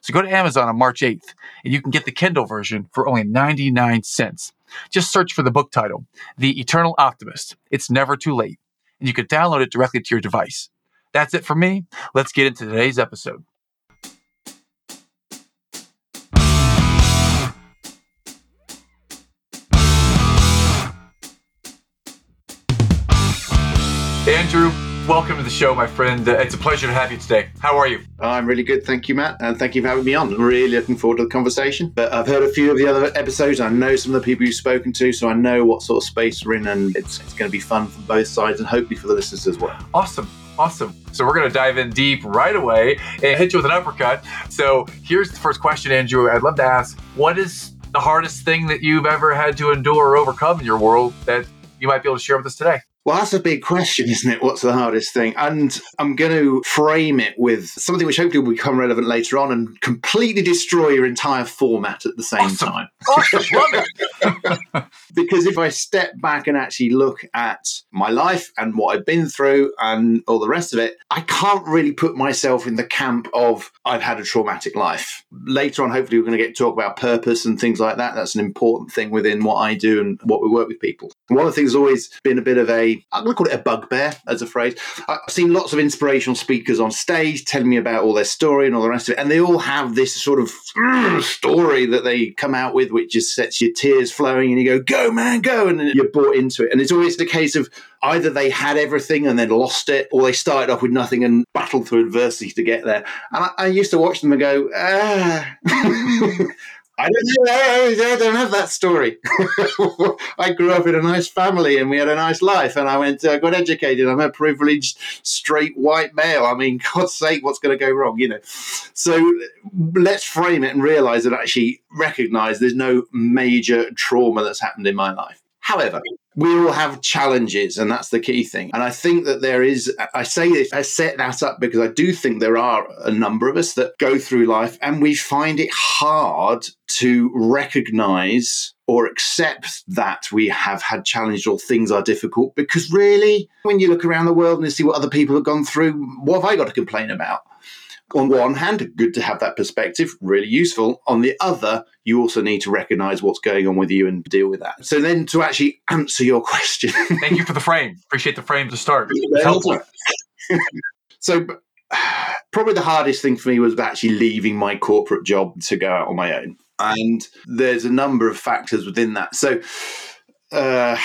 So go to Amazon on March 8th and you can get the Kindle version for only 99 cents. Just search for the book title, The Eternal Optimist. It's never too late. And you can download it directly to your device. That's it for me. Let's get into today's episode. Welcome to the show, my friend. Uh, it's a pleasure to have you today. How are you? I'm really good, thank you, Matt, and thank you for having me on. I'm really looking forward to the conversation. But I've heard a few of the other episodes. I know some of the people you've spoken to, so I know what sort of space we're in, and it's, it's going to be fun from both sides, and hopefully for the listeners as well. Awesome. Awesome. So we're going to dive in deep right away and hit you with an uppercut. So here's the first question, Andrew. I'd love to ask what is the hardest thing that you've ever had to endure or overcome in your world that you might be able to share with us today? Well, that's a big question, isn't it? What's the hardest thing? And I'm going to frame it with something which hopefully will become relevant later on and completely destroy your entire format at the same Awesome. time. Awesome. Because if I step back and actually look at my life and what I've been through and all the rest of it, I can't really put myself in the camp of I've had a traumatic life. Later on, hopefully, we're going to get to talk about purpose and things like that. That's an important thing within what I do and what we work with people. One of the things always been a bit of a, I'm going to call it a bugbear as a phrase. I've seen lots of inspirational speakers on stage telling me about all their story and all the rest of it. And they all have this sort of mm, story that they come out with, which just sets your tears flowing and you go, go, man, go. And you're bought into it. And it's always the case of either they had everything and then lost it, or they started off with nothing and battled through adversity to get there. And I, I used to watch them and go, ah. I don't know. I don't have that story. I grew up in a nice family and we had a nice life, and I went, I got educated. I'm a privileged, straight white male. I mean, God's sake, what's going to go wrong? You know. So let's frame it and realize that actually recognize there's no major trauma that's happened in my life. However, we all have challenges, and that's the key thing. And I think that there is, I say this, I set that up because I do think there are a number of us that go through life and we find it hard to recognize or accept that we have had challenges or things are difficult because really, when you look around the world and you see what other people have gone through, what have I got to complain about? On one hand, good to have that perspective, really useful. On the other, you also need to recognize what's going on with you and deal with that. So then to actually answer your question. Thank you for the frame. Appreciate the frame to start. Helpful. so probably the hardest thing for me was actually leaving my corporate job to go out on my own. And there's a number of factors within that. So uh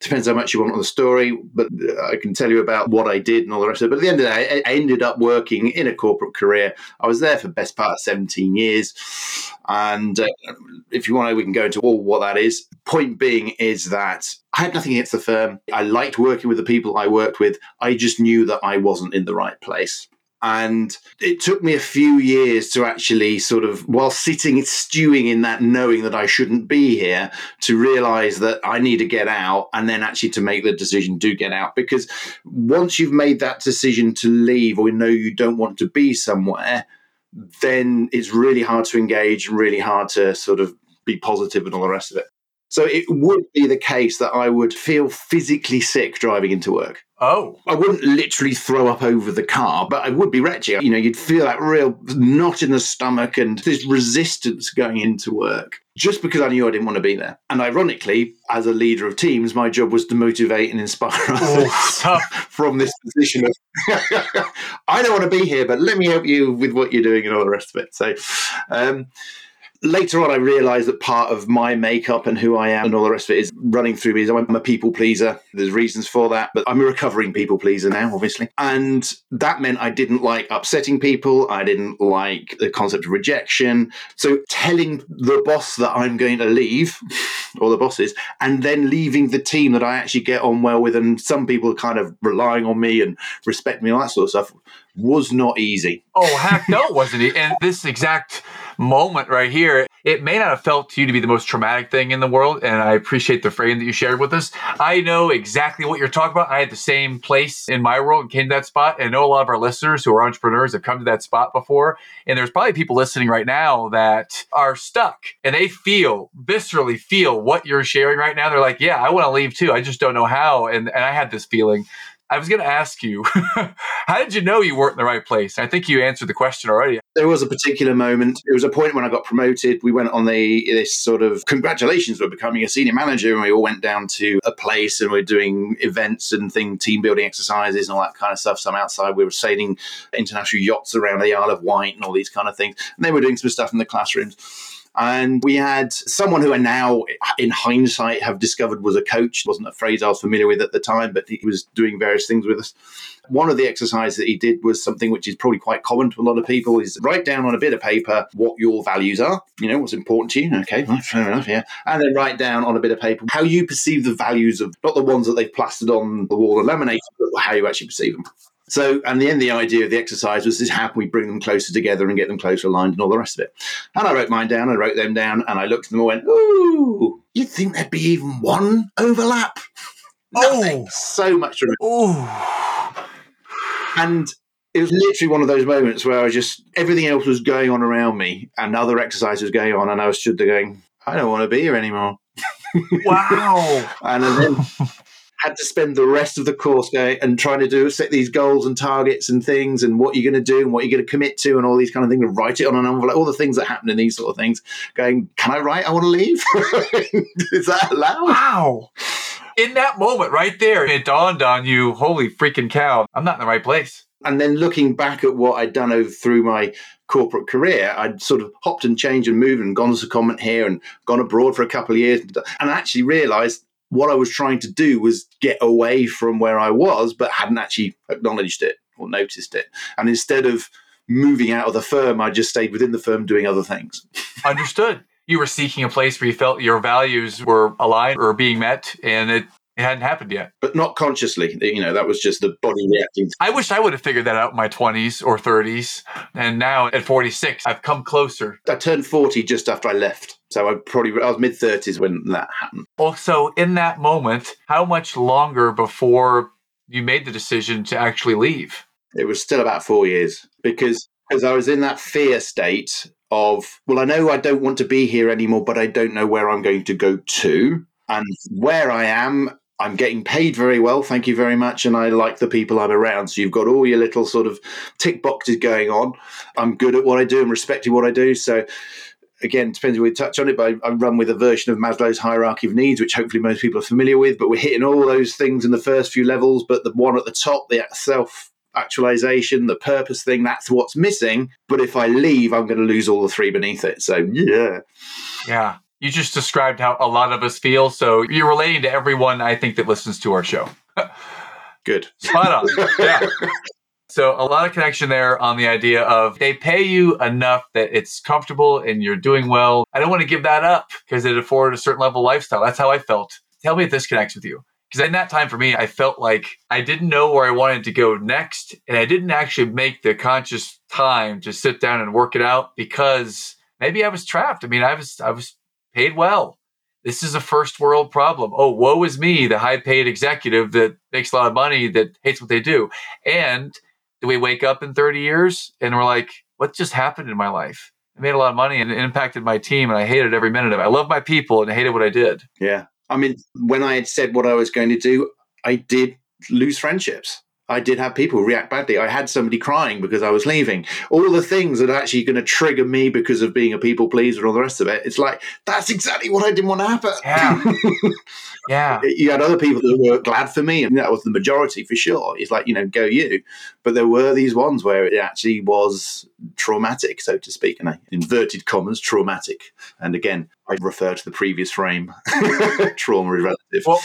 Depends how much you want on the story, but I can tell you about what I did and all the rest of it. But at the end of the day, I ended up working in a corporate career. I was there for the best part of 17 years. And uh, if you want to, we can go into all what that is. Point being is that I had nothing against the firm. I liked working with the people I worked with. I just knew that I wasn't in the right place. And it took me a few years to actually sort of, while sitting, stewing in that, knowing that I shouldn't be here, to realize that I need to get out and then actually to make the decision to get out. Because once you've made that decision to leave or know you don't want to be somewhere, then it's really hard to engage and really hard to sort of be positive and all the rest of it. So it would be the case that I would feel physically sick driving into work. Oh. I wouldn't literally throw up over the car, but I would be wretched. You know, you'd feel that real knot in the stomach and this resistance going into work just because I knew I didn't want to be there. And ironically, as a leader of teams, my job was to motivate and inspire others Oh, from this position of, I don't want to be here, but let me help you with what you're doing and all the rest of it. So, um, later on, I realized that part of my makeup and who I am and all the rest of it is running through me. I'm a people pleaser. There's reasons for that, but I'm a recovering people pleaser now, obviously. And that meant I didn't like upsetting people. I didn't like the concept of rejection. So telling the boss that I'm going to leave, or the bosses, and then leaving the team that I actually get on well with, and some people kind of relying on me and respect me and all that sort of stuff was not easy. Oh, heck no, wasn't it? And this exact moment right here. It may not have felt to you to be the most traumatic thing in the world, and I appreciate the frame that you shared with us. I know exactly what you're talking about. I had the same place in my world and came to that spot, and I know a lot of our listeners who are entrepreneurs have come to that spot before. And there's probably people listening right now that are stuck and they feel viscerally feel what you're sharing right now. They're like, "Yeah, I want to leave too. I just don't know how." And and I had this feeling. I was going to ask you, how did you know you weren't in the right place? I think you answered the question already. There was a particular moment. It was a point when I got promoted. We went on the this sort of congratulations, we're becoming a senior manager, and we all went down to a place and we are doing events and thing, team building exercises and all that kind of stuff. Some outside, we were sailing international yachts around the Isle of Wight and all these kind of things. And they were doing some stuff in the classrooms. And we had someone who I now, in hindsight, have discovered was a coach. It wasn't a phrase I was familiar with at the time, but he was doing various things with us. One of the exercises that he did was something which is probably quite common to a lot of people is write down on a bit of paper what your values are, you know, what's important to you. Okay, fair enough, yeah. And then write down on a bit of paper how you perceive the values of not the ones that they've plastered on the wall and laminated, but how you actually perceive them. So, and the end, the idea of the exercise was this: how can we bring them closer together and get them closer aligned and all the rest of it? And I wrote mine down. I wrote them down, and I looked at them and went, "Ooh, you'd think there'd be even one overlap? Nothing. Oh, so much." Oh, and it was literally one of those moments where I just everything else was going on around me, and other exercise was going on, and I was stood there going, "I don't want to be here anymore." Wow! and then had to spend the rest of the course going and trying to do set these goals and targets and things and what you're going to do and what you're going to commit to and all these kind of things and write it on an envelope all the things that happen in these sort of things going can i write? I want to leave. Is that allowed? Wow. In that moment right there it dawned on you holy freaking cow i'm not in the right place. And then looking back at what I'd done over through my corporate career, I'd sort of hopped and changed and moved and gone to a comment here and gone abroad for a couple of years and actually realized what I was trying to do was get away from where I was, but hadn't actually acknowledged it or noticed it. And instead of moving out of the firm, I just stayed within the firm doing other things. Understood. You were seeking a place where you felt your values were aligned or being met, and it it hadn't happened yet. But not consciously. You know, that was just the body reacting. I wish I would have figured that out in my 20s or 30s. And now at 46, I've come closer. I turned 40 just after I left. So I probably, I was mid 30s when that happened. Also, in that moment, how much longer before you made the decision to actually leave? It was still about four years because because I was in that fear state of, well, I know I don't want to be here anymore, but I don't know where I'm going to go to. And where I am, I'm getting paid very well, thank you very much, and I like the people I'm around. So you've got all your little sort of tick boxes going on. I'm good at what I do and respecting what I do. So again, depends where we touch on it, but I, I, run with a version of Maslow's hierarchy of needs, which hopefully most people are familiar with. But we're hitting all those things in the first few levels, but the one at the top, the self actualization, the purpose thing, that's what's missing. But if I leave, I'm going to lose all the three beneath it. So yeah. Yeah. You just described how a lot of us feel. So you're relating to everyone I think that listens to our show. Good. Spot on. Yeah. So a lot of connection there on the idea of they pay you enough that it's comfortable and you're doing well. I don't want to give that up because it afforded a certain level of lifestyle. That's how I felt. Tell me if this connects with you. Because in that time for me, I felt like I didn't know where I wanted to go next. And I didn't actually make the conscious time to sit down and work it out because maybe I was trapped. I mean, I was I was paid well. This is a first world problem. Oh, woe is me, the high paid executive that makes a lot of money that hates what they do. And do we wake up in 30 years and we're like, what just happened in my life? I made a lot of money and it impacted my team and I hated every minute of it. I love my people and I hated what I did. Yeah. I mean, when I had said what I was going to do, I did lose friendships. I did have people react badly. I had somebody crying because I was leaving. All the things that are actually going to trigger me because of being a people pleaser and all the rest of it. It's like, that's exactly what I didn't want to happen. Yeah. yeah. You had other people that were glad for me, and that was the majority for sure. It's like, you know, go you. But there were these ones where it actually was traumatic, so to speak, and I inverted commas, traumatic. And again, I refer to the previous frame. Trauma is relative. Well,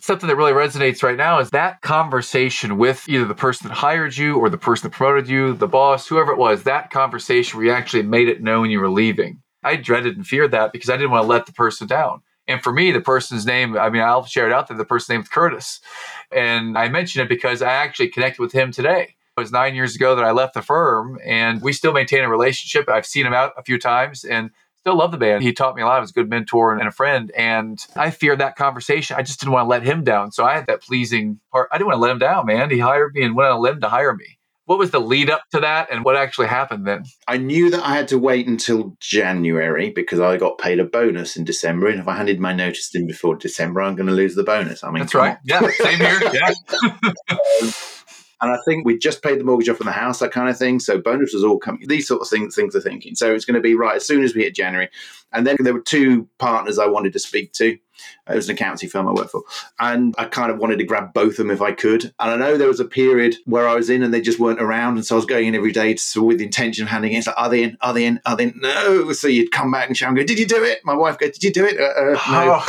something that really resonates right now is that conversation with either the person that hired you or the person that promoted you, the boss, whoever it was, that conversation where you actually made it known you were leaving. I dreaded and feared that because I didn't want to let the person down. And for me, the person's name, I mean, I'll share it out there, the person's name is Curtis. And I mention it because I actually connected with him today. It was nine years ago that I left the firm, and we still maintain a relationship. I've seen him out a few times, and still love the man. He taught me a lot. He was a good mentor and a friend. And I feared that conversation. I just didn't want to let him down. So I had that pleasing part. I didn't want to let him down, man. He hired me and went on a limb to hire me. What was the lead up to that and what actually happened then? I knew that I had to wait until January because I got paid a bonus in December. And if I handed my notice in before December, I'm going to lose the bonus. I mean, that's right. On. Yeah, same here. Yeah. Um, And I think we just paid the mortgage off on the house, that kind of thing. So bonus was all coming. These sort of things, things are thinking. So it's going to be right as soon as we hit January. And then there were two partners I wanted to speak to. It was an accountancy firm I worked for. And I kind of wanted to grab both of them if I could. And I know there was a period where I was in and they just weren't around. And so I was going in every day to, with the intention of handing in. It's like, are they in? Are they in? Are they in? No. So you'd come back and shout and go, Did you do it? My wife go, Did you do it? Uh, uh, no.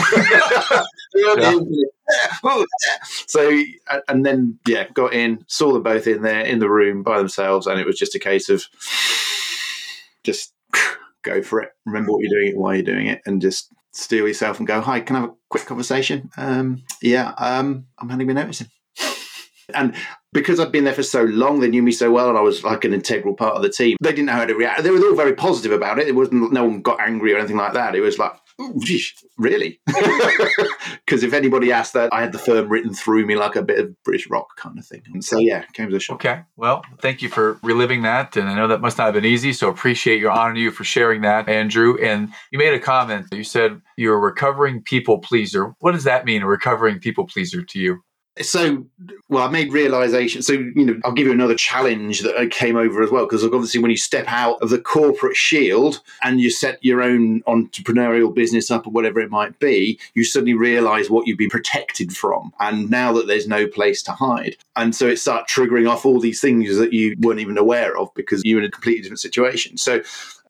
Oh. so and then yeah got in saw them both in there in the room by themselves and it was just a case of just go for it remember what you're doing why you're doing it and just steel yourself and go hi can i have a quick conversation um, yeah um, i'm handing me noticing and because I'd been there for so long, they knew me so well, and I was like an integral part of the team. They didn't know how to react. They were all very positive about it. It wasn't no one got angry or anything like that. It was like, really? Because if anybody asked that, I had the firm written through me like a bit of Brighton rock kind of thing. And so, yeah, came as a shock. Okay. Well, thank you for reliving that. And I know that must not have been easy. So appreciate your honor to you for sharing that, Andrew. And you made a comment. You said you're a recovering people pleaser. What does that mean, a recovering people pleaser to you? So, well, I made realization. So, you know, I'll give you another challenge that I came over as well, because obviously, when you step out of the corporate shield and you set your own entrepreneurial business up or whatever it might be, you suddenly realize what you've been protected from. And now that there's no place to hide. And so it starts triggering off all these things that you weren't even aware of because you're in a completely different situation. So,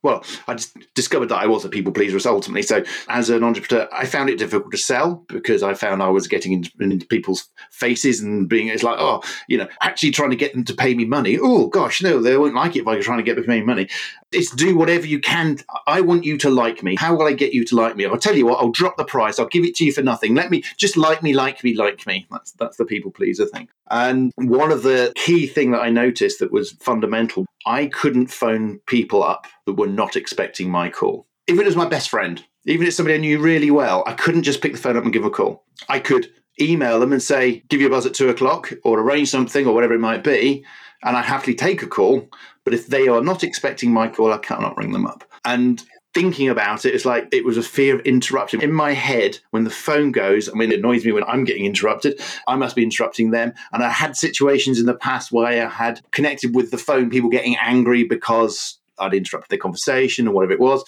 well, I discovered that I was a people pleaser ultimately. So, as an entrepreneur, I found it difficult to sell because I found I was getting into, into, people's faces and being, it's like, oh, you know, actually trying to get them to pay me money. Oh, gosh, no, they won't like it if I'm trying to get them to pay me money. It's do whatever you can. I want you to like me. How will I get you to like me? I'll tell you what, I'll drop the price. I'll give it to you for nothing. Let me just like me, like me, like me. That's, that's the people pleaser thing. And one of the key thing that I noticed that was fundamental, I couldn't phone people up that were not expecting my call. If it was my best friend, even if it's somebody I knew really well, I couldn't just pick the phone up and give a call. I could email them and say, give you a buzz at two o'clock or arrange something or whatever it might be. And I'd happily take a call. But if they are not expecting my call, I cannot ring them up. And thinking about it, it's like it was a fear of interrupting. In my head, when the phone goes, I mean, it annoys me when I'm getting interrupted. I must be interrupting them. And I had situations in the past where I had connected with the phone, people getting angry because I'd interrupted their conversation or whatever it was.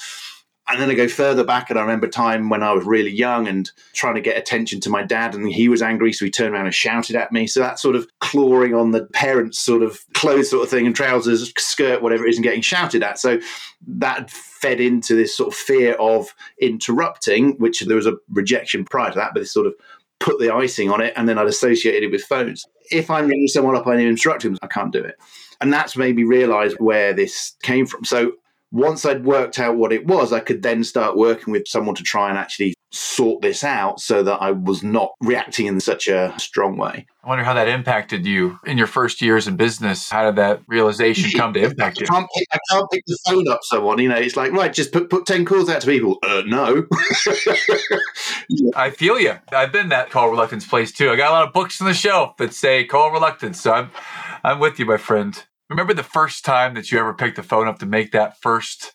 And then I go further back, and I remember time when I was really young and trying to get attention to my dad, and he was angry, so he turned around and shouted at me. So that sort of clawing on the parents' sort of clothes, sort of thing, and trousers, skirt, whatever it is, and getting shouted at. So that fed into this sort of fear of interrupting, which there was a rejection prior to that, but this sort of put the icing on it, and then I'd associate it with phones. If I'm ringing someone up, I need to them. I can't do it. And that's made me realize where this came from. So once I'd worked out what it was, I could then start working with someone to try and actually sort this out so that I was not reacting in such a strong way. I wonder how that impacted you in your first years in business. How did that realization come to impact you? I can't, pick, I can't pick the phone up someone. You know, it's like, right, just put, put 10 calls out to people. Uh, no. I feel you. I've been that call reluctance place too. I got a lot of books on the shelf that say call reluctance. So I'm, I'm with you, my friend. Remember the first time that you ever picked the phone up to make that first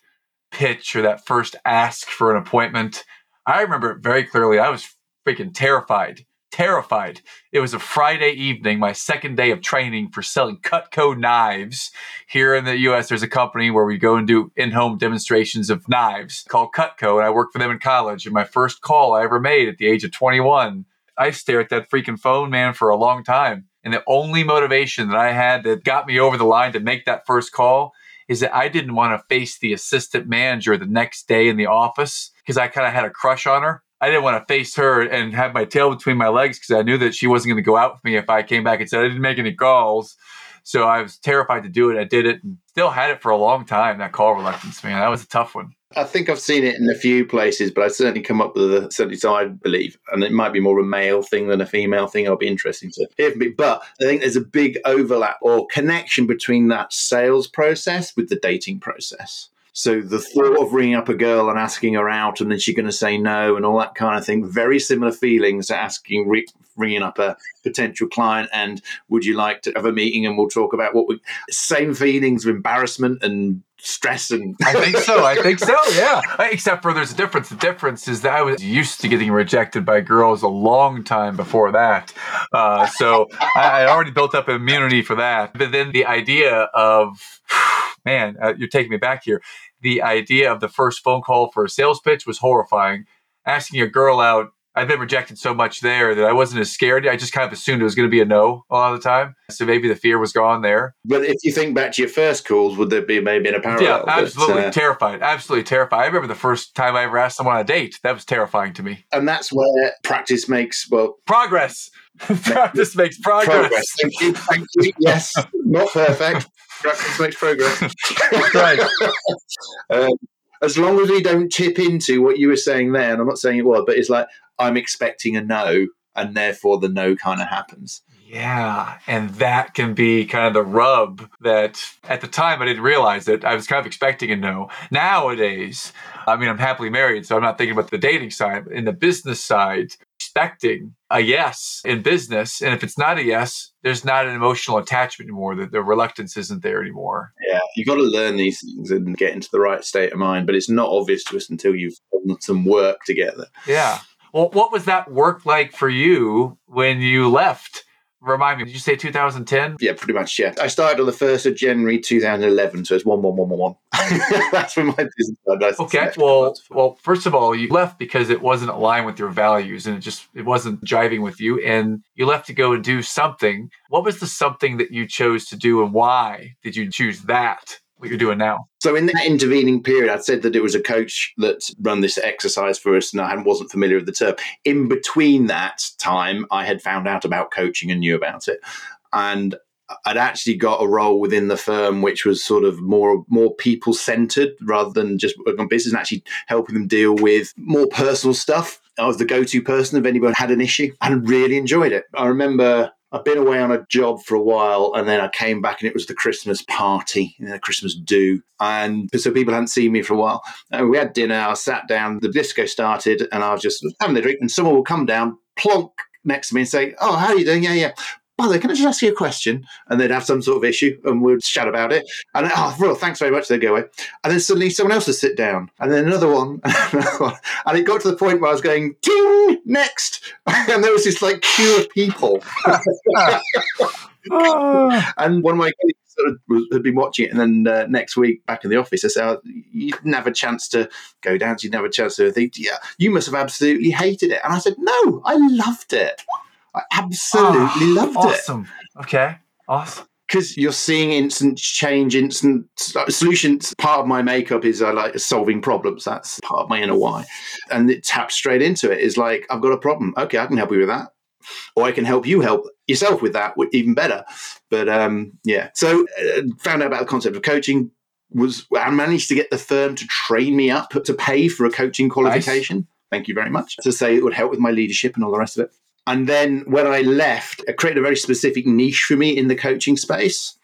pitch or that first ask for an appointment? I remember it very clearly. I was freaking terrified. Terrified. It was a Friday evening, my second day of training for selling Cutco knives. Here in the US, there's a company where we go and do in home demonstrations of knives called Cutco, and I worked for them in college. And my first call I ever made at the age of 21, I stared at that freaking phone, man, for a long time. And the only motivation that I had that got me over the line to make that first call is that I didn't want to face the assistant manager the next day in the office because I kind of had a crush on her. I didn't want to face her and have my tail between my legs because I knew that she wasn't going to go out with me if I came back and said I didn't make any calls. So I was terrified to do it. I did it and still had it for a long time. That call reluctance, man, that was a tough one. I think I've seen it in a few places, but I certainly come up with a certainly so I believe, and it might be more a male thing than a female thing. I'll be interesting to hear from me. But I think there's a big overlap or connection between that sales process with the dating process. So the thought of ringing up a girl and asking her out, and then she's going to say no, and all that kind of thing. Very similar feelings to asking, ringing up a potential client, and would you like to have a meeting, and we'll talk about what we. Same feelings of embarrassment and stress and I think so. I think so. Yeah. Except for there's a difference. The difference is that I was used to getting rejected by girls a long time before that. Uh, so I, I already built up immunity for that. But then the idea of man, uh, you're taking me back here. The idea of the first phone call for a sales pitch was horrifying. Asking a girl out, I've been rejected so much there that I wasn't as scared. I just kind of assumed it was going to be a no a lot of the time. So maybe the fear was gone there. But if you think back to your first calls, would there be maybe in a parallel? Yeah, absolutely but, uh, terrified. Absolutely terrified. I remember the first time I ever asked someone on a date. That was terrifying to me. And that's where practice makes well progress. practice makes progress. progress. Thank you. Thank you. Yes, not perfect. Practice makes progress. right. um, as long as we don't tip into what you were saying there, and I'm not saying it was, but it's like I'm expecting a no, and therefore the no kind of happens. Yeah, and that can be kind of the rub that at the time I didn't realize it. I was kind of expecting a no. Nowadays, I mean, I'm happily married, so I'm not thinking about the dating side. In the business side, expecting a yes in business. And if it's not a yes, there's not an emotional attachment anymore. The, the reluctance isn't there anymore. Yeah, you've got to learn these things and get into the right state of mind, but it's not obvious to us until you've done some work together. Yeah. Well, what was that work like for you when you left? Remind me, did you say 2010? Yeah, pretty much. Yeah, I started on the first of January 2011, so it's one one one one one. That's when my business started. Okay, well, well, first of all, you left because it wasn't aligned with your values, and it just it wasn't jiving with you, and you left to go and do something. What was the something that you chose to do, and why did you choose that? What you're doing now. So in that intervening period, I'd said that it was a coach that run this exercise for us, and I wasn't familiar with the term. In between that time, I had found out about coaching and knew about it, and I'd actually got a role within the firm which was sort of more more people centered rather than just working on business and actually helping them deal with more personal stuff. I was the go to person if anyone had an issue and really enjoyed it. I remember I've been away on a job for a while and then I came back and it was the Christmas party, you know, Christmas do. And so people hadn't seen me for a while. And we had dinner, I sat down, the disco started, and I was just having a drink, and someone will come down, plonk next to me and say, Oh, how are you doing? Yeah, yeah by the way, can I just ask you a question? And they'd have some sort of issue and we'd chat about it. And oh, well, thanks very much. They'd go away. And then suddenly someone else would sit down and then another one. And it got to the point where I was going, ting, next. And there was this like queue of people. and one of my colleagues sort of had been watching it. And then uh, next week, back in the office, I said, oh, You didn't have a chance to go down. So you didn't have a chance to think, Yeah, you must have absolutely hated it. And I said, No, I loved it. I absolutely oh, loved awesome. it. Awesome. Okay. Awesome. Because you're seeing instant change, instant solutions. Part of my makeup is I like solving problems. That's part of my inner why. And it taps straight into it. Is like, I've got a problem. Okay, I can help you with that. Or I can help you help yourself with that, even better. But um, yeah, so uh, found out about the concept of coaching. Was I managed to get the firm to train me up to pay for a coaching qualification. Nice. Thank you very much. To say it would help with my leadership and all the rest of it. And then when I left, I created a very specific niche for me in the coaching space.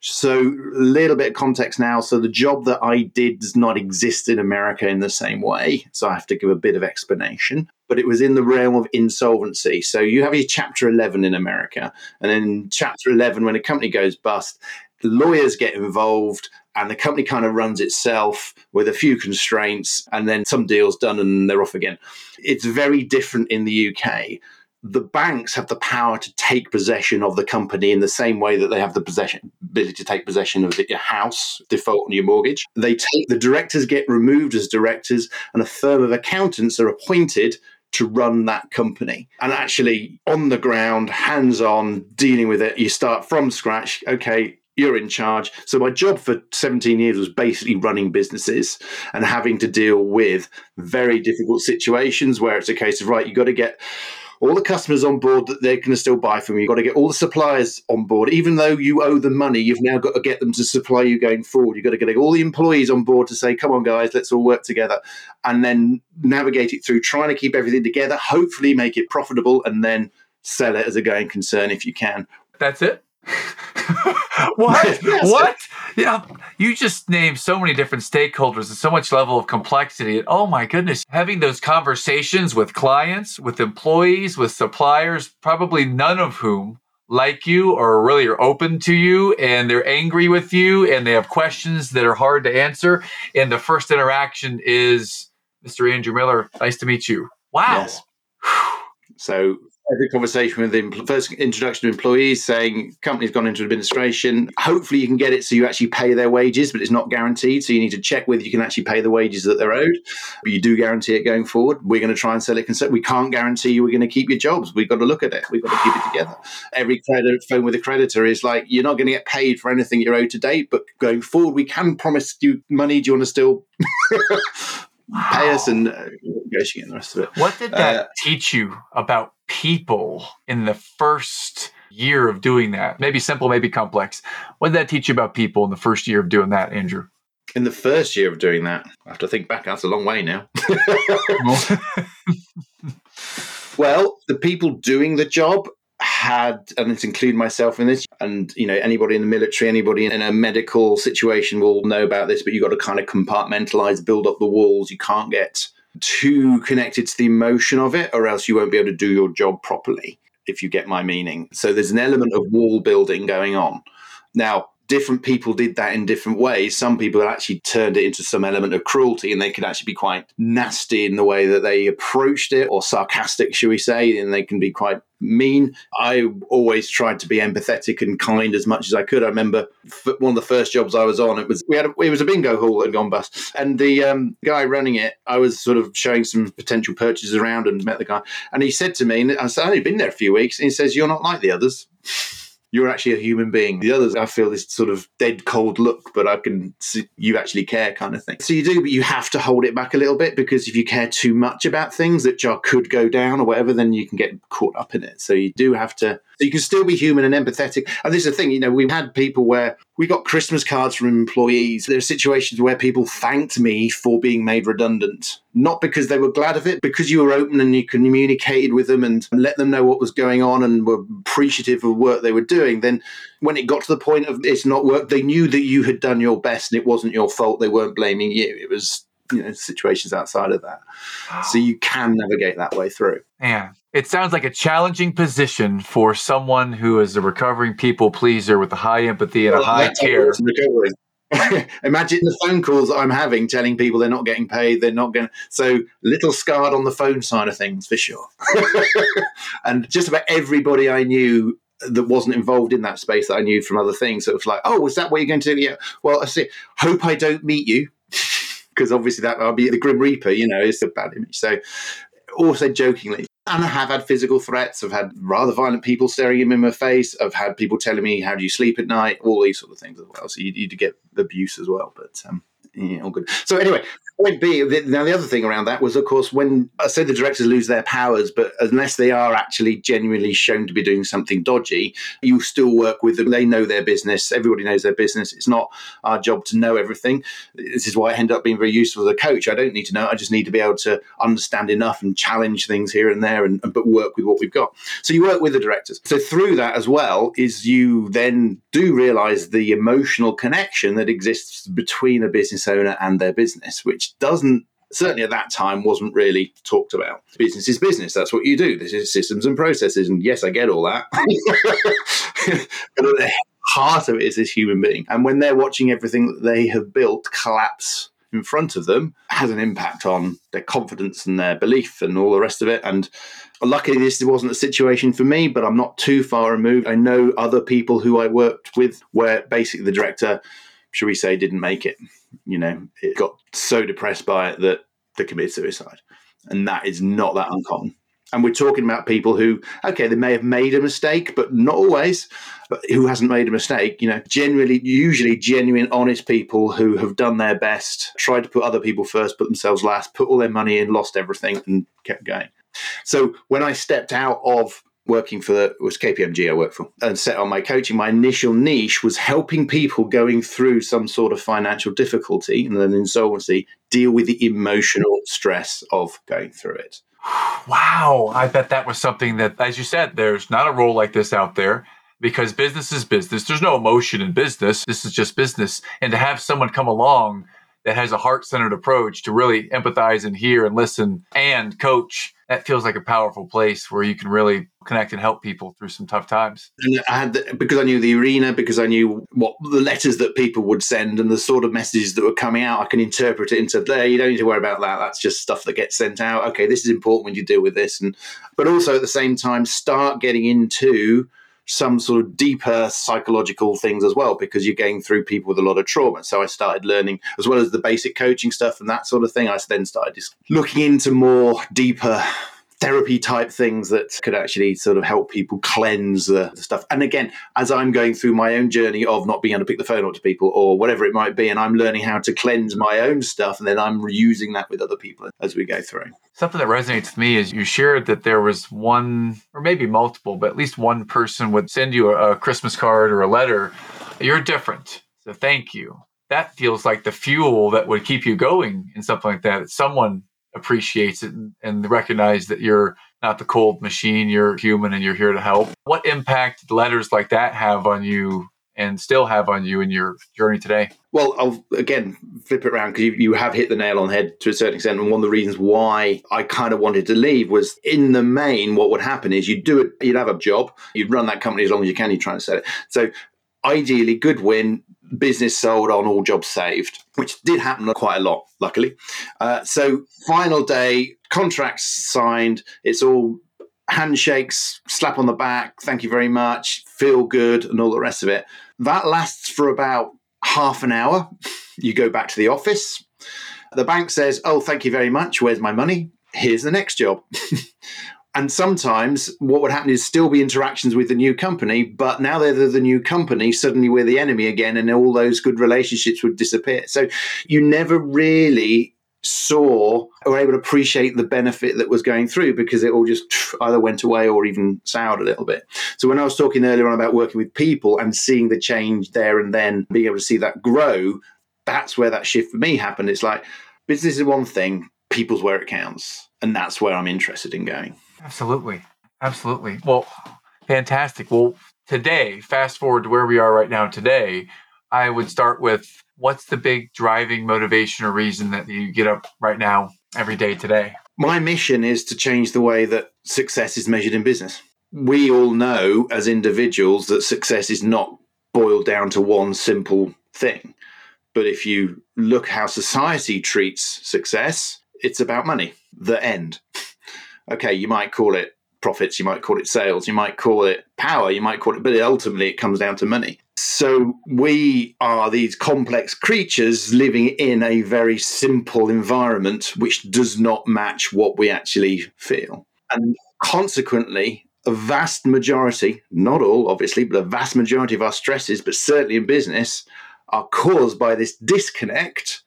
So, a little bit of context now. So, the job that I did does not exist in America in the same way. So, I have to give a bit of explanation. But it was in the realm of insolvency. So, you have your Chapter 11 in America. And then, Chapter 11, when a company goes bust, lawyers get involved and the company kind of runs itself with a few constraints and then some deals done and they're off again. It's very different in the UK the banks have the power to take possession of the company in the same way that they have the possession ability to take possession of your house, default on your mortgage. They take the directors get removed as directors, and a firm of accountants are appointed to run that company. And actually, on the ground, hands on, dealing with it, you start from scratch. Okay, you're in charge. So my job for 17 years was basically running businesses and having to deal with very difficult situations where it's a case of right, you've got to get all the customers on board that they're going to still buy from you. You've got to get all the suppliers on board. Even though you owe them money, you've now got to get them to supply you going forward. You've got to get all the employees on board to say, come on, guys, let's all work together. And then navigate it through, trying to keep everything together, hopefully make it profitable, and then sell it as a going concern if you can. That's it. what? what? Yeah, you just named so many different stakeholders and so much level of complexity. Oh my goodness, having those conversations with clients, with employees, with suppliers, probably none of whom like you or really are open to you and they're angry with you and they have questions that are hard to answer. And the first interaction is Mr. Andrew Miller, nice to meet you. Wow. Yes. So every conversation with the first introduction to employees saying company's gone into administration. Hopefully, you can get it so you actually pay their wages, but it's not guaranteed. So you need to check whether you can actually pay the wages that they're owed. But you do guarantee it going forward. We're going to try and sell it. We can't guarantee you we're going to keep your jobs. We've got to look at it. We've got to keep it together. Every credit phone with a creditor is like you're not going to get paid for anything you're owed to date, but going forward, we can promise you money. Do you want to still? Pay us and uh, negotiate the rest of it. What did that uh, teach you about people in the first year of doing that? Maybe simple, maybe complex. What did that teach you about people in the first year of doing that, Andrew? In the first year of doing that, I have to think back. That's a long way now. well, the people doing the job had, and it's include myself in this, and you know anybody in the military, anybody in a medical situation will know about this. But you've got to kind of compartmentalize, build up the walls. You can't get too connected to the emotion of it, or else you won't be able to do your job properly. If you get my meaning, so there's an element of wall building going on. Now, different people did that in different ways. Some people actually turned it into some element of cruelty and they could actually be quite nasty in the way that they approached it or sarcastic, should we say, and they can be quite mean. I always tried to be empathetic and kind as much as I could. I remember one of the first jobs I was on, it was we had a, it was a bingo hall that had gone bust, and the um, guy running it, I was sort of showing some potential purchases around and met the guy, and he said to me, and I said, I've only been there a few weeks, and he says, "You're not like the others." You're actually a human being. The others, I feel this sort of dead cold look, but I can see you actually care kind of thing. So you do, but you have to hold it back a little bit because if you care too much about things that jar could go down or whatever, then you can get caught up in it. So you do have to you can still be human and empathetic. And this is the thing, you know, we've had people where we got Christmas cards from employees. There are situations where people thanked me for being made redundant, not because they were glad of it, because you were open and you communicated with them and let them know what was going on and were appreciative of work they were doing. Then when it got to the point of it's not work, they knew that you had done your best and it wasn't your fault. They weren't blaming you. It was you know situations outside of that so you can navigate that way through yeah it sounds like a challenging position for someone who is a recovering people pleaser with a high empathy and well, a high care imagine the phone calls i'm having telling people they're not getting paid they're not going so little scarred on the phone side of things for sure and just about everybody i knew that wasn't involved in that space that I knew from other things. So it was like, oh, is that what you're going to do? Yeah. Well, I see. Hope I don't meet you because obviously that I'll be the Grim Reaper, you know, it's a bad image. So also jokingly. And I have had physical threats. I've had rather violent people staring him in my face. I've had people telling me, "How do you sleep at night?" All these sort of things as well. So you, you get abuse as well. But um, yeah, all good. So anyway, point B. Now the other thing around that was, of course, when I say the directors lose their powers, but unless they are actually genuinely shown to be doing something dodgy, you still work with them. They know their business. Everybody knows their business. It's not our job to know everything. This is why I end up being very useful as a coach. I don't need to know. I just need to be able to understand enough and challenge things here and there, and, and but work with what we've got. So you work with the directors. So through that as well is you then do realize the emotional connection that exists between a business business owner and their business, which doesn't certainly at that time wasn't really talked about. Business is business. That's what you do. This is systems and processes. And yes, I get all that. but at the heart of it is this human being. And when they're watching everything that they have built collapse in front of them, has an impact on their confidence and their belief and all the rest of it. And luckily, this wasn't a situation for me, but I'm not too far removed. I know other people who I worked with where basically the director, should we say, didn't make it you know, it got so depressed by it that they committed suicide. And that is not that uncommon. And we're talking about people who, okay, they may have made a mistake, but not always. But who hasn't made a mistake? You know, generally, usually genuine, honest people who have done their best, tried to put other people first, put themselves last, put all their money in, lost everything, and kept going. So when I stepped out of working for the was KPMG I worked for and set on my coaching, my initial niche was helping people going through some sort of financial difficulty and then insolvency deal with the emotional stress of going through it. Wow. I bet that was something that, as you said, there's not a role like this out there because business is business. There's no emotion in business. This is just business. And to have someone come along that has a heart centered approach to really empathize and hear and listen and coach, that feels like a powerful place where you can really connect and help people through some tough times. And I had the, because I knew the arena, because I knew what the letters that people would send and the sort of messages that were coming out, I can interpret it into there. You don't need to worry about that. That's just stuff that gets sent out. Okay, this is important when you deal with this, and but also at the same time start getting into some sort of deeper psychological things as well because you're going through people with a lot of trauma. So I started learning as well as the basic coaching stuff and that sort of thing. I then started just looking into more deeper therapy type things that could actually sort of help people cleanse the, the, stuff. And again, as I'm going through my own journey of not being able to pick the phone up to people or whatever it might be, and I'm learning how to cleanse my own stuff, and then I'm reusing that with other people as we go through. Something that resonates with me is you shared that there was one, or maybe multiple, but at least one person would send you a, a Christmas card or a letter. You're different. So thank you. That feels like the fuel that would keep you going in something like that. Someone appreciates it and, recognize that you're not the cold machine, you're human and you're here to help. What impact letters like that have on you and still have on you in your journey today? Well, I'll again flip it around because you, you have hit the nail on the head to a certain extent. And one of the reasons why I kind of wanted to leave was in the main, what would happen is you'd do it, you'd have a job, you'd run that company as long as you can, you're trying to sell it. So ideally, good win, business sold on all jobs saved, which did happen quite a lot, luckily. Uh, so, final day, contracts signed, it's all handshakes, slap on the back, thank you very much, feel good, and all the rest of it. That lasts for about half an hour. You go back to the office. The bank says, Oh, thank you very much. Where's my money? Here's the next job. and sometimes what would happen is still be interactions with the new company, but now they're the, the, new company, suddenly we're the enemy again, and all those good relationships would disappear. So you never really saw or able to appreciate the benefit that was going through because it all just either went away or even soured a little bit. So when I was talking earlier on about working with people and seeing the change there and then being able to see that grow, that's where that shift for me happened. It's like business is one thing, people's where it counts. And that's where I'm interested in going. Absolutely. Absolutely. Well, fantastic. Well, today, fast forward to where we are right now today, I would start with what's the big driving motivation or reason that you get up right now every day today? My mission is to change the way that success is measured in business. We all know as individuals that success is not boiled down to one simple thing. But if you look how society treats success, it's about money, the end okay, you might call it profits, you might call it sales, you might call it power, you might call it, but ultimately it comes down to money. So we are these complex creatures living in a very simple environment which does not match what we actually feel. And consequently, a vast majority, not all obviously, but a vast majority of our stresses, but certainly in business, are caused by this disconnect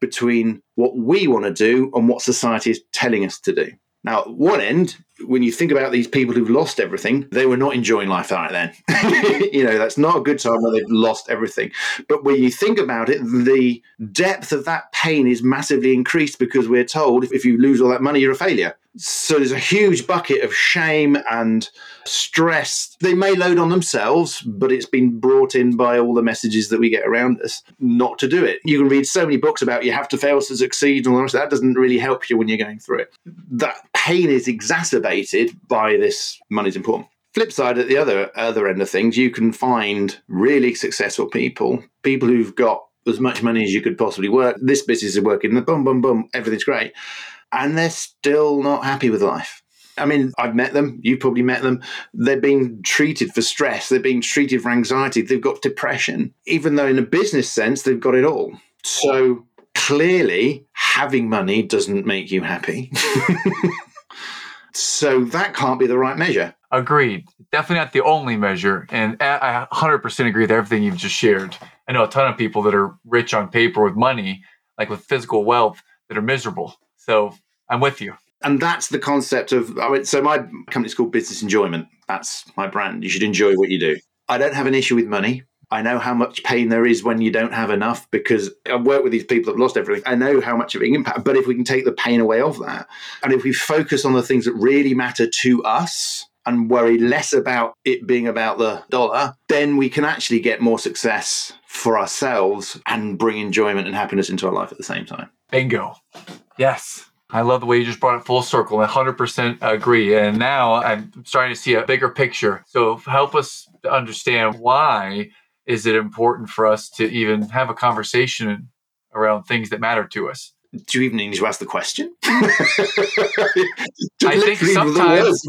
between what we want to do and what society is telling us to do. Now, one end, when you think about these people who've lost everything, they were not enjoying life right then. you know, that's not a good time when they've lost everything. But when you think about it, the depth of that pain is massively increased because we're told if you lose all that money, you're a failure. So there's a huge bucket of shame and stress. They may load on themselves, but it's been brought in by all the messages that we get around us not to do it. You can read so many books about you have to fail to succeed, and all that doesn't really help you when you're going through it. That pain is exacerbated by this money's important. Flip side, at the other other end of things, you can find really successful people, people who've got as much money as you could possibly work. This business is working, the boom, boom, boom, everything's great and they're still not happy with life. I mean, I've met them. You've probably met them. They're being treated for stress. They're being treated for anxiety. They've got depression, even though in a business sense, they've got it all. So clearly, having money doesn't make you happy. so that can't be the right measure. Agreed. Definitely not the only measure. And I 100% agree with everything you've just shared. I know a ton of people that are rich on paper with money, like with physical wealth, that are miserable. So I'm with you. And that's the concept of, I mean, so my company's called Business Enjoyment. That's my brand. You should enjoy what you do. I don't have an issue with money. I know how much pain there is when you don't have enough because I've worked with these people that have lost everything. I know how much of an impact. But if we can take the pain away of that, and if we focus on the things that really matter to us, and worry less about it being about the dollar, then we can actually get more success for ourselves and bring enjoyment and happiness into our life at the same time. Bingo. Yes. I love the way you just brought it full circle. I 100% agree. And now I'm starting to see a bigger picture. So help us understand why is it important for us to even have a conversation around things that matter to us? Do you even need to ask the question? I think sometimes,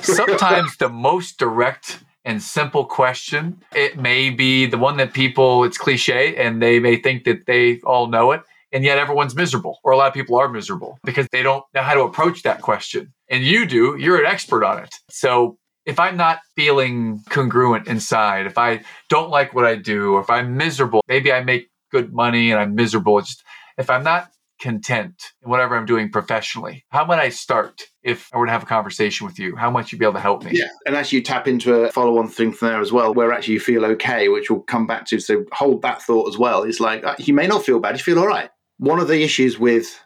sometimes the most direct and simple question, it may be the one that people, it's cliche, and they may think that they all know it. And yet everyone's miserable, or a lot of people are miserable because they don't know how to approach that question. And you do, you're an expert on it. So if I'm not feeling congruent inside, if I don't like what I do, or if I'm miserable, maybe I make good money and I'm miserable. Just if I'm not content in whatever I'm doing professionally, how might I start if I were to have a conversation with you? How might you'd be able to help me? Yeah. And as you tap into a follow on thing from there as well, where actually you feel okay, which we'll come back to. So hold that thought as well. It's like uh, you may not feel bad, you feel all right. One of the issues with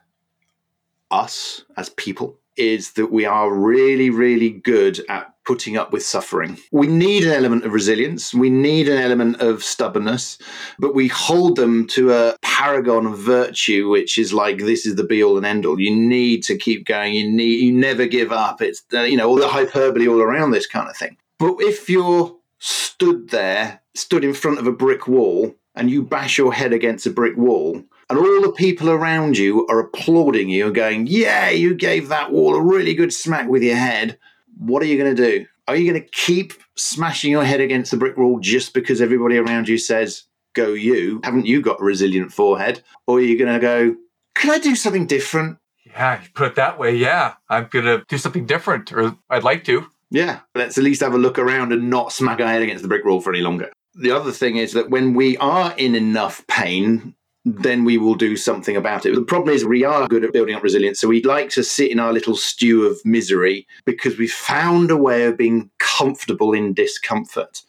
us as people is that we are really, really good at putting up with suffering. We need an element of resilience. We need an element of stubbornness, but we hold them to a paragon of virtue, which is like this is the be all and end all. You need to keep going. You need, you never give up. It's, uh, you know, all the hyperbole all around this kind of thing. But if you're stood there, stood in front of a brick wall, and you bash your head against a brick wall, and all the people around you are applauding you and going, Yeah, you gave that wall a really good smack with your head. What are you going to do? Are you going to keep smashing your head against the brick wall just because everybody around you says, Go you? Haven't you got a resilient forehead? Or are you going to go, Can I do something different? Yeah, you put it that way. Yeah, I'm going to do something different, or I'd like to. Yeah, let's at least have a look around and not smack our head against the brick wall for any longer. The other thing is that when we are in enough pain, then we will do something about it. The problem is we are good at building up resilience. So we'd like to sit in our little stew of misery because we found a way of being comfortable in discomfort.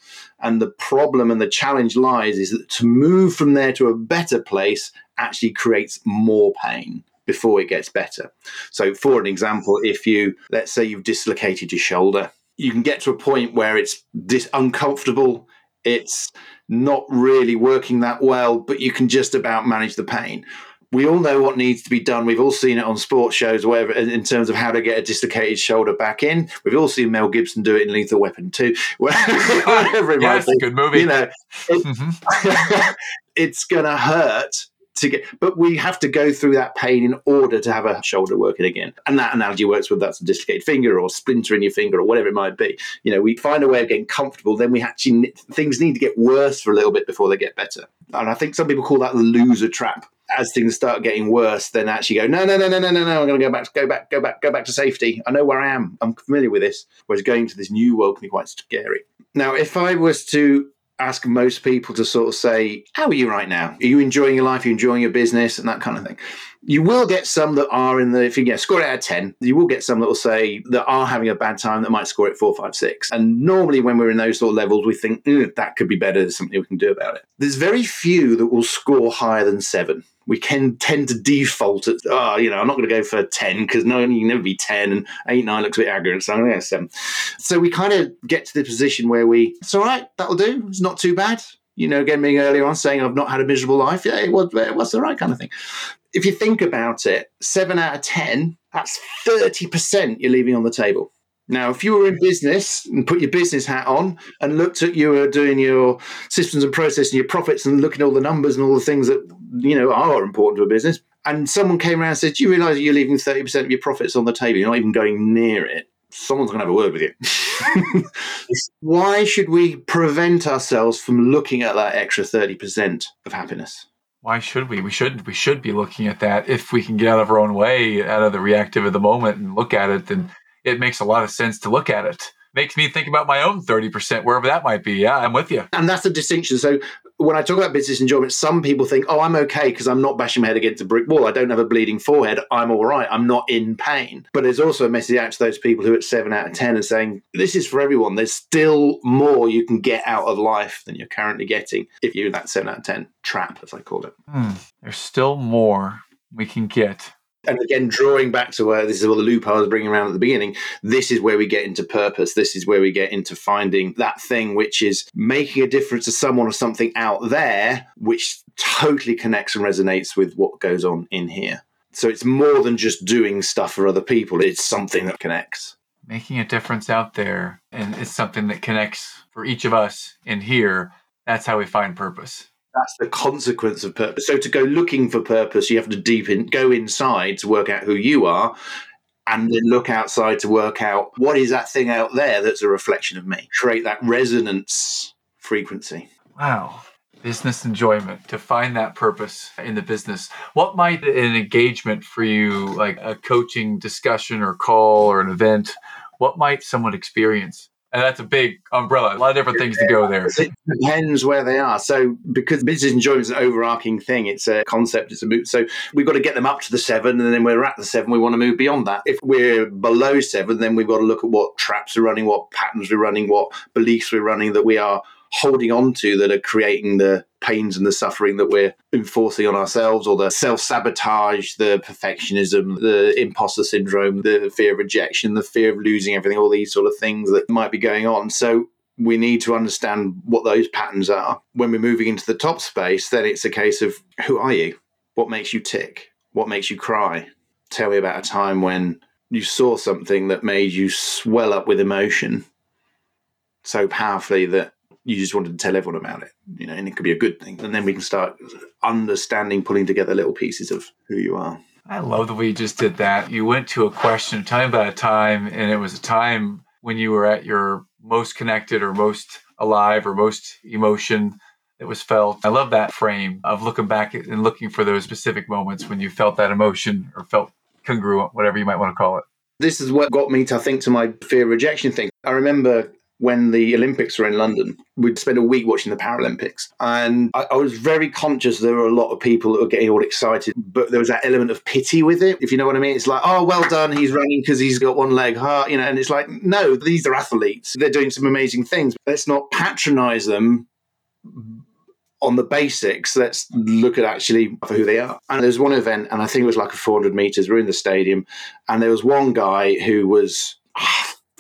And the problem and the challenge lies is that to move from there to a better place actually creates more pain before it gets better. So, for an example, if you, let's say you've dislocated your shoulder, you can get to a point where it's dis- uncomfortable, it's not really working that well, but you can just about manage the pain. We all know what needs to be done. We've all seen it on sports shows, or whatever, in terms of how to get a dislocated shoulder back in. We've all seen Mel Gibson do it in Lethal Weapon 2. Whatever it yes, good movie. You know, it, mm-hmm. it's going to hurt to get, but we have to go through that pain in order to have a shoulder working again. And that analogy works whether that's a dislocated finger or splinter in your finger or whatever it might be. You know, we find a way of getting comfortable, then we actually, things need to get worse for a little bit before they get better. And I think some people call that the loser trap. As things start getting worse, then actually go, no, no, no, no, no, no, no, I'm going to go back, go back, go back, go back to safety. I know where I am. I'm familiar with this. Whereas going to this new world can be quite scary. Now, if I was to ask most people to sort of say, How are you right now? Are you enjoying your life? Are you enjoying your business? And that kind of thing. You will get some that are in the, if you get score it out of 10, you will get some that will say that are having a bad time that might score it four, five, six. And normally when we're in those sort of levels, we think, that could be better. There's something we can do about it. There's very few that will score higher than seven we can tend to default at, oh, you know, I'm not going to go for 10 because no, you can never be 10 and 8, 9 looks a bit arrogant. So I'm going to go 7. So we kind of get to the position where we, it's all right, that'll do. It's not too bad. You know, again, being earlier on saying I've not had a miserable life. Yeah, it it was the right kind of thing. If you think about it, 7 out of 10, that's 30% you're leaving on the table. Now, if you were in business and put your business hat on and looked at you were doing your systems and process and your profits and looking at all the numbers and all the things that you know are important to a business, and someone came around and said, "Do you realise you're leaving thirty percent of your profits on the table? You're not even going near it." Someone's going to have a word with you. Why should we prevent ourselves from looking at that extra thirty percent of happiness? Why should we? We should. We should be looking at that if we can get out of our own way, out of the reactive of the moment, and look at it. Then it makes a lot of sense to look at it. Makes me think about my own 30%, wherever that might be. Yeah, I'm with you. And that's the distinction. So when I talk about business enjoyment, some people think, oh, I'm okay because I'm not bashing my head against a brick wall. I don't have a bleeding forehead. I'm all right. I'm not in pain. But there's also a message out to those people who at seven out of 10 are saying, this is for everyone. There's still more you can get out of life than you're currently getting if you're in that seven out of 10 trap, as I call it. Hmm. There's still more we can get and again, drawing back to where this is all the loop I was bringing around at the beginning, this is where we get into purpose. This is where we get into finding that thing which is making a difference to someone or something out there, which totally connects and resonates with what goes on in here. So it's more than just doing stuff for other people, it's something that connects. Making a difference out there, and it's something that connects for each of us in here. That's how we find purpose that's the consequence of purpose. So to go looking for purpose, you have to deep in, go inside to work out who you are, and then look outside to work out what is that thing out there that's a reflection of me. Create that resonance frequency. Wow. Business enjoyment to find that purpose in the business. What might an engagement for you, like a coaching discussion or call or an event, what might someone experience? And that's a big umbrella. A lot of different things to go there. It depends where they are. So because business enjoyment is an overarching thing, it's a concept, it's a move. So we've got to get them up to the seven, and then we're at the seven. We want to move beyond that. If we're below seven, then we've got to look at what traps are running, what patterns we're running, what beliefs we're running that we are holding on to that are creating the pains and the suffering that we're enforcing on ourselves, or the self sabotage, the perfectionism, the imposter syndrome, the fear of rejection, the fear of losing everything, all these sort of things that might be going on. So we need to understand what those patterns are. When we're moving into the top space, then it's a case of who are you? What makes you tick? What makes you cry? Tell me about a time when you saw something that made you swell up with emotion so powerfully that you just wanted to tell everyone about it, you know, and it could be a good thing. And then we can start understanding, pulling together little pieces of who you are. I love the way you just did that. You went to a question, tell me about a time, and it was a time when you were at your most connected or most alive or most emotion that was felt. I love that frame of looking back and looking for those specific moments when you felt that emotion or felt congruent, whatever you might want to call it. This is what got me to think to my fear rejection thing. I remember when the Olympics were in London, we'd spend a week watching the Paralympics. And I, I, was very conscious there were a lot of people that were getting all excited, but there was that element of pity with it, if you know what I mean. It's like, oh, well done, he's running because he's got one leg, huh? you know, and it's like, no, these are athletes. They're doing some amazing things. Let's not patronize them on the basics, let's look at actually for who they are. And there's one event, and I think it was like a 400 meters. We're in the stadium, and there was one guy who was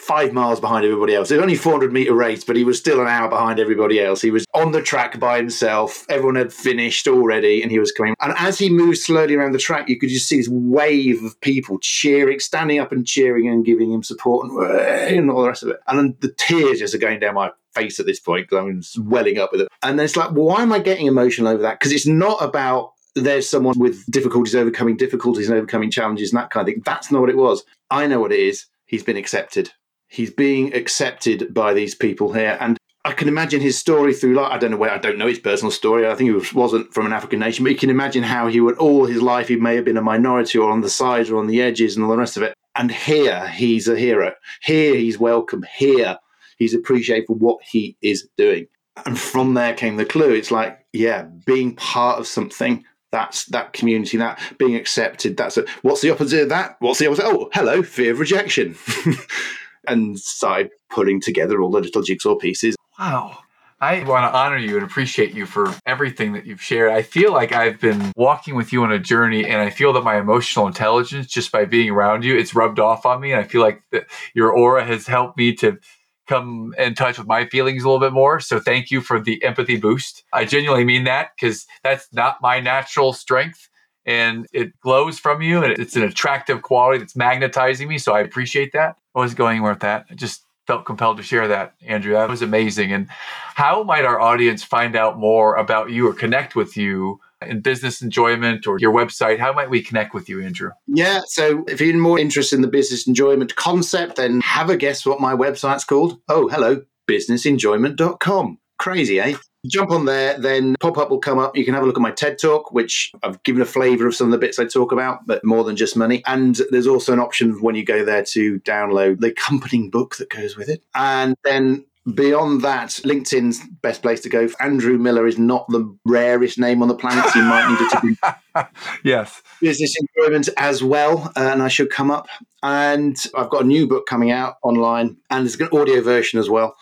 five miles behind everybody else. It was only 400 meter race, but he was still an hour behind everybody else. He was on the track by himself. Everyone had finished already, and he was coming. And as he moved slowly around the track, you could just see this wave of people cheering, standing up and cheering and giving him support and, eh, and all the rest of it. And the tears just are going down my face at this point because I'm swelling up with it. And it's like, why am I getting emotional over that? Because it's not about there's someone with difficulties overcoming difficulties and overcoming challenges and that kind of thing. That's not what it was. I know what it is. He's been accepted he's being accepted by these people here. And I can imagine his story through life. I don't know where I don't know his personal story. I think he was, wasn't from an African nation, but you can imagine how he would all his life he may have been a minority or on the sides or on the edges and all the rest of it. And here he's a hero. Here he's welcome. Here he's appreciated for what he is doing. And from there came the clue. It's like, yeah, being part of something that's that community, that being accepted. That's a, what's the opposite of that? What's the opposite? Oh, hello, fear of rejection. and started putting together all the little jigsaw pieces. Wow. I want to honor you and appreciate you for everything that you've shared. I feel like I've been walking with you on a journey, and I feel that my emotional intelligence, just by being around you, it's rubbed off on me. And I feel like that your aura has helped me to come in touch with my feelings a little bit more. So thank you for the empathy boost. I genuinely mean that because that's not my natural strength and it glows from you and it's an attractive quality that's magnetizing me. So I appreciate that. I was going anywhere with that. I just felt compelled to share that, Andrew. That was amazing. And how might our audience find out more about you or connect with you in business enjoyment or your website? How might we connect with you, Andrew? Yeah. So if you're more interested in the business enjoyment concept, then have a guess what my website's called. Oh, hello, businessenjoyment.com. Crazy, eh? Jump on there, then pop up will come up. You can have a look at my TED talk, which I've given a flavor of some of the bits I talk about, but more than just money. And there's also an option when you go there to download the accompanying book that goes with it. And then Beyond that, LinkedIn's best place to go. Andrew Miller is not the rarest name on the planet. So you might need it to be yes. business enjoyment as well, uh, and I should come up. And I've got a new book coming out online, and there's an audio version as well.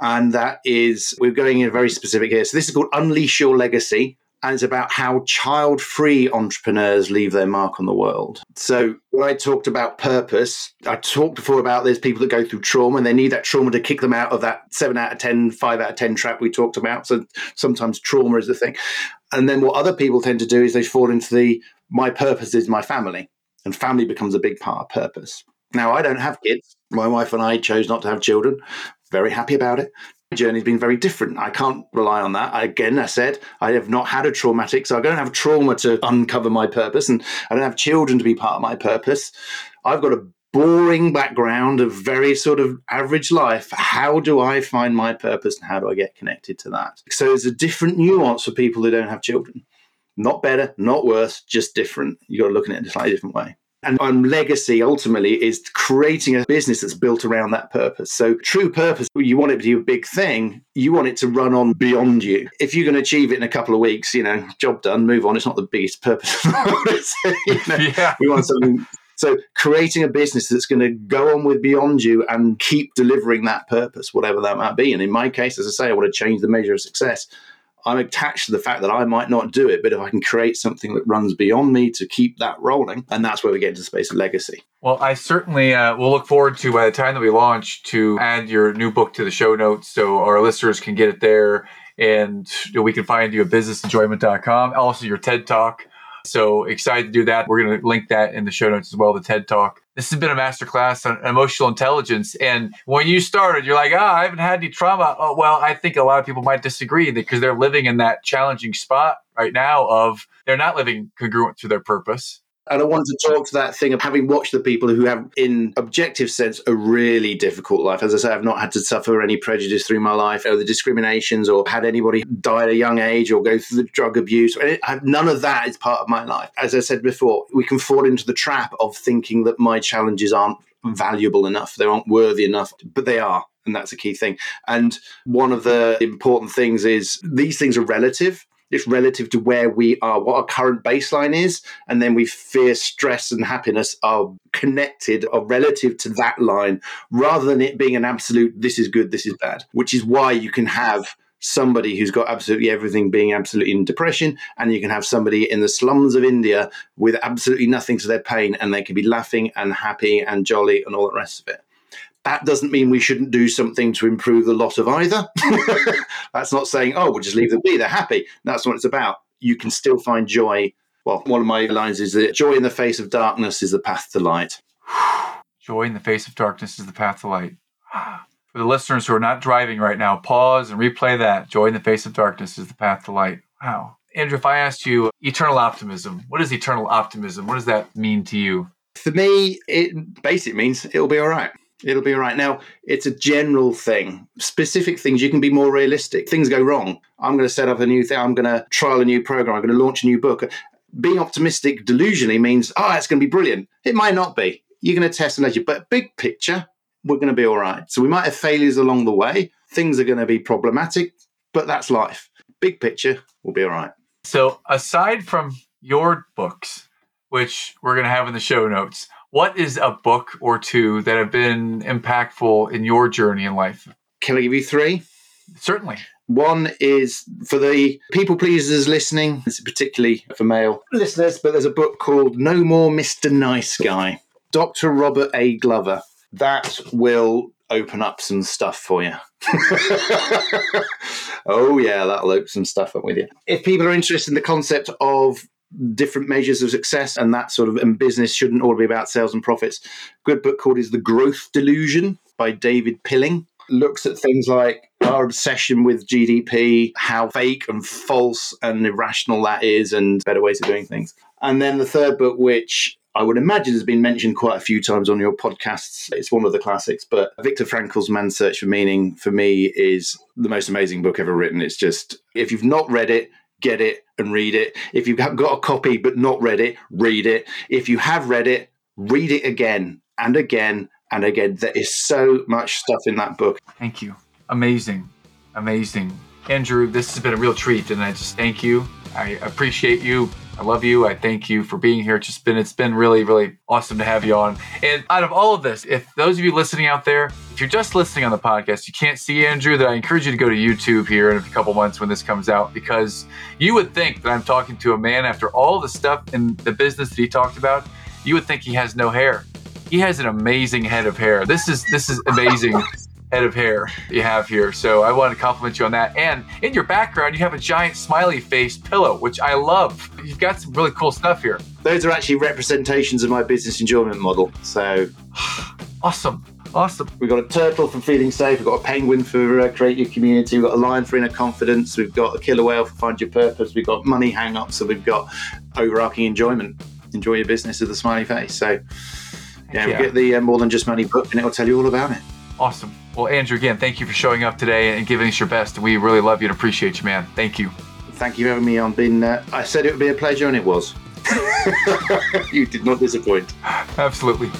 And that is, we're going in very specific here. So this is called Unleash Your Legacy and it's about how child free entrepreneurs leave their mark on the world. So, when I talked about purpose, I talked before about there's people that go through trauma and they need that trauma to kick them out of that 7 out of 10, 5 out of 10 trap we talked about. So, sometimes trauma is the thing. And then what other people tend to do is they fall into the my purpose is my family, and family becomes a big part of purpose. Now, I don't have kids. My wife and I chose not to have children. Very happy about it My journey's been very different. I can't rely on that. I, again, I said I have not had a traumatic, so I don't have trauma to uncover my purpose, and I don't have children to be part of my purpose. I've got a boring background of very sort of average life. How do I find my purpose, and how do I get connected to that? So there's a different nuance for people who don't have children. Not better, not worse, just different. You've got to look at it in a slightly different way. And um, legacy ultimately is creating a business that's built around that purpose. So, true purpose, you want it to be a big thing, you want it to run on beyond you. If you can achieve it in a couple of weeks, you know, job done, move on. It's not the biggest purpose. you know, yeah. We want something so creating a business that's going to go on with beyond you and keep delivering that purpose, whatever that might be. And in my case, as I say, I want to change the measure of success. I'm attached to the fact that I might not do it, but if I can create something that runs beyond me to keep that rolling, and that's where we get into the space of legacy. Well, I certainly uh, will look forward to by the time that we launch to add your new book to the show notes so our listeners can get it there and we can find you at businessenjoyment.com. Also, your TED Talk. So excited to do that. We're going to link that in the show notes as well, the TED Talk. This has been a masterclass on emotional intelligence. And when you started, you're like, ah, oh, I haven't had any trauma. Oh, well, I think a lot of people might disagree because they're living in that challenging spot right now of they're not living congruent to their purpose. And I want to talk to that thing of having watched the people who have, in objective sense, a really difficult life. As I say, I've not had to suffer any prejudice through my life or the discriminations or had anybody die at a young age or go through the drug abuse. None of that is part of my life. As I said before, we can fall into the trap of thinking that my challenges aren't valuable enough, they aren't worthy enough, but they are. And that's a key thing. And one of the important things is these things are relative it's relative to where we are, what our current baseline is, and then we fear stress and happiness are connected or relative to that line, rather than it being an absolute this is good, this is bad. Which is why you can have somebody who's got absolutely everything being absolutely in depression, and you can have somebody in the slums of India with absolutely nothing to their pain, and they can be laughing and happy and jolly and all the rest of it. That doesn't mean we shouldn't do something to improve the lot of either. That's not saying, oh, we'll just leave them be. They're happy. That's what it's about. You can still find joy. Well, one of my lines is that joy in the face of darkness is the path to light. joy in the face of darkness is the path to light. For the listeners who are not driving right now, pause and replay that. Joy in the face of darkness is the path to light. Wow. Andrew, if I asked you eternal optimism, what is eternal optimism? What does that mean to you? For me, it basically means it'll be all right. It'll be all right. Now, it's a general thing. Specific things, you can be more realistic. Things go wrong. I'm going to set up a new thing. I'm going to trial a new program. I'm going to launch a new book. Being optimistic delusionally means, oh, it's going to be brilliant. It might not be. You're going to test and ledger. But big picture, we're going to be all right. So we might have failures along the way. Things are going to be problematic, but that's life. Big picture, we'll be all right. So aside from your books, which we're going to have in the show notes, what is a book or two that have been impactful in your journey in life? Can I give you three? Certainly. One is for the people pleasers listening, it's particularly for male listeners, but there's a book called No More Mr. Nice Guy, Dr. Robert A. Glover. That will open up some stuff for you. oh, yeah, that'll open some stuff up with you. If people are interested in the concept of different measures of success and that sort of and business shouldn't all be about sales and profits. Good book called is The Growth Delusion by David Pilling. Looks at things like our obsession with GDP, how fake and false and irrational that is, and better ways of doing things. And then the third book, which I would imagine has been mentioned quite a few times on your podcasts. It's one of the classics, but Viktor Frankl's Man's Search for Meaning for me is the most amazing book ever written. It's just, if you've not read it, get it and read it. If you've got a copy but not read it, read it. If you have read it, read it again and again and again. There is so much stuff in that book. Thank you. Amazing. Amazing. Andrew, this has been a real treat, and I just thank you. I appreciate you. I love you. I thank you for being here. It's just been it's been really really awesome to have you on. And out of all of this, if those of you listening out there, if you're just listening on the podcast, you can't see Andrew, then I encourage you to go to YouTube here in a couple months when this comes out because you would think that I'm talking to a man after all the stuff in the business that he talked about. You would think he has no hair. He has an amazing head of hair. This is this is amazing head of hair you have here. So I want to compliment you on that. And in your background, you have a giant smiley face pillow, which I love. You've got some really cool stuff here. Those are actually representations of my business enjoyment model. So awesome. Awesome. We've got a turtle for feeling safe. We've got a penguin for uh, create your community. We've got a lion for inner confidence. We've got a killer whale for find your purpose. We've got money hang ups. So we've got overarching enjoyment. Enjoy your business with a smiley face. So yeah, yeah. we get the uh, more than just money book and it'll tell you all about it. Awesome. Well, Andrew, again, thank you for showing up today and giving us your best. We really love you and appreciate you, man. Thank you. Thank you for having me on. Been, uh, I said it would be a pleasure, and it was. you did not disappoint. Absolutely.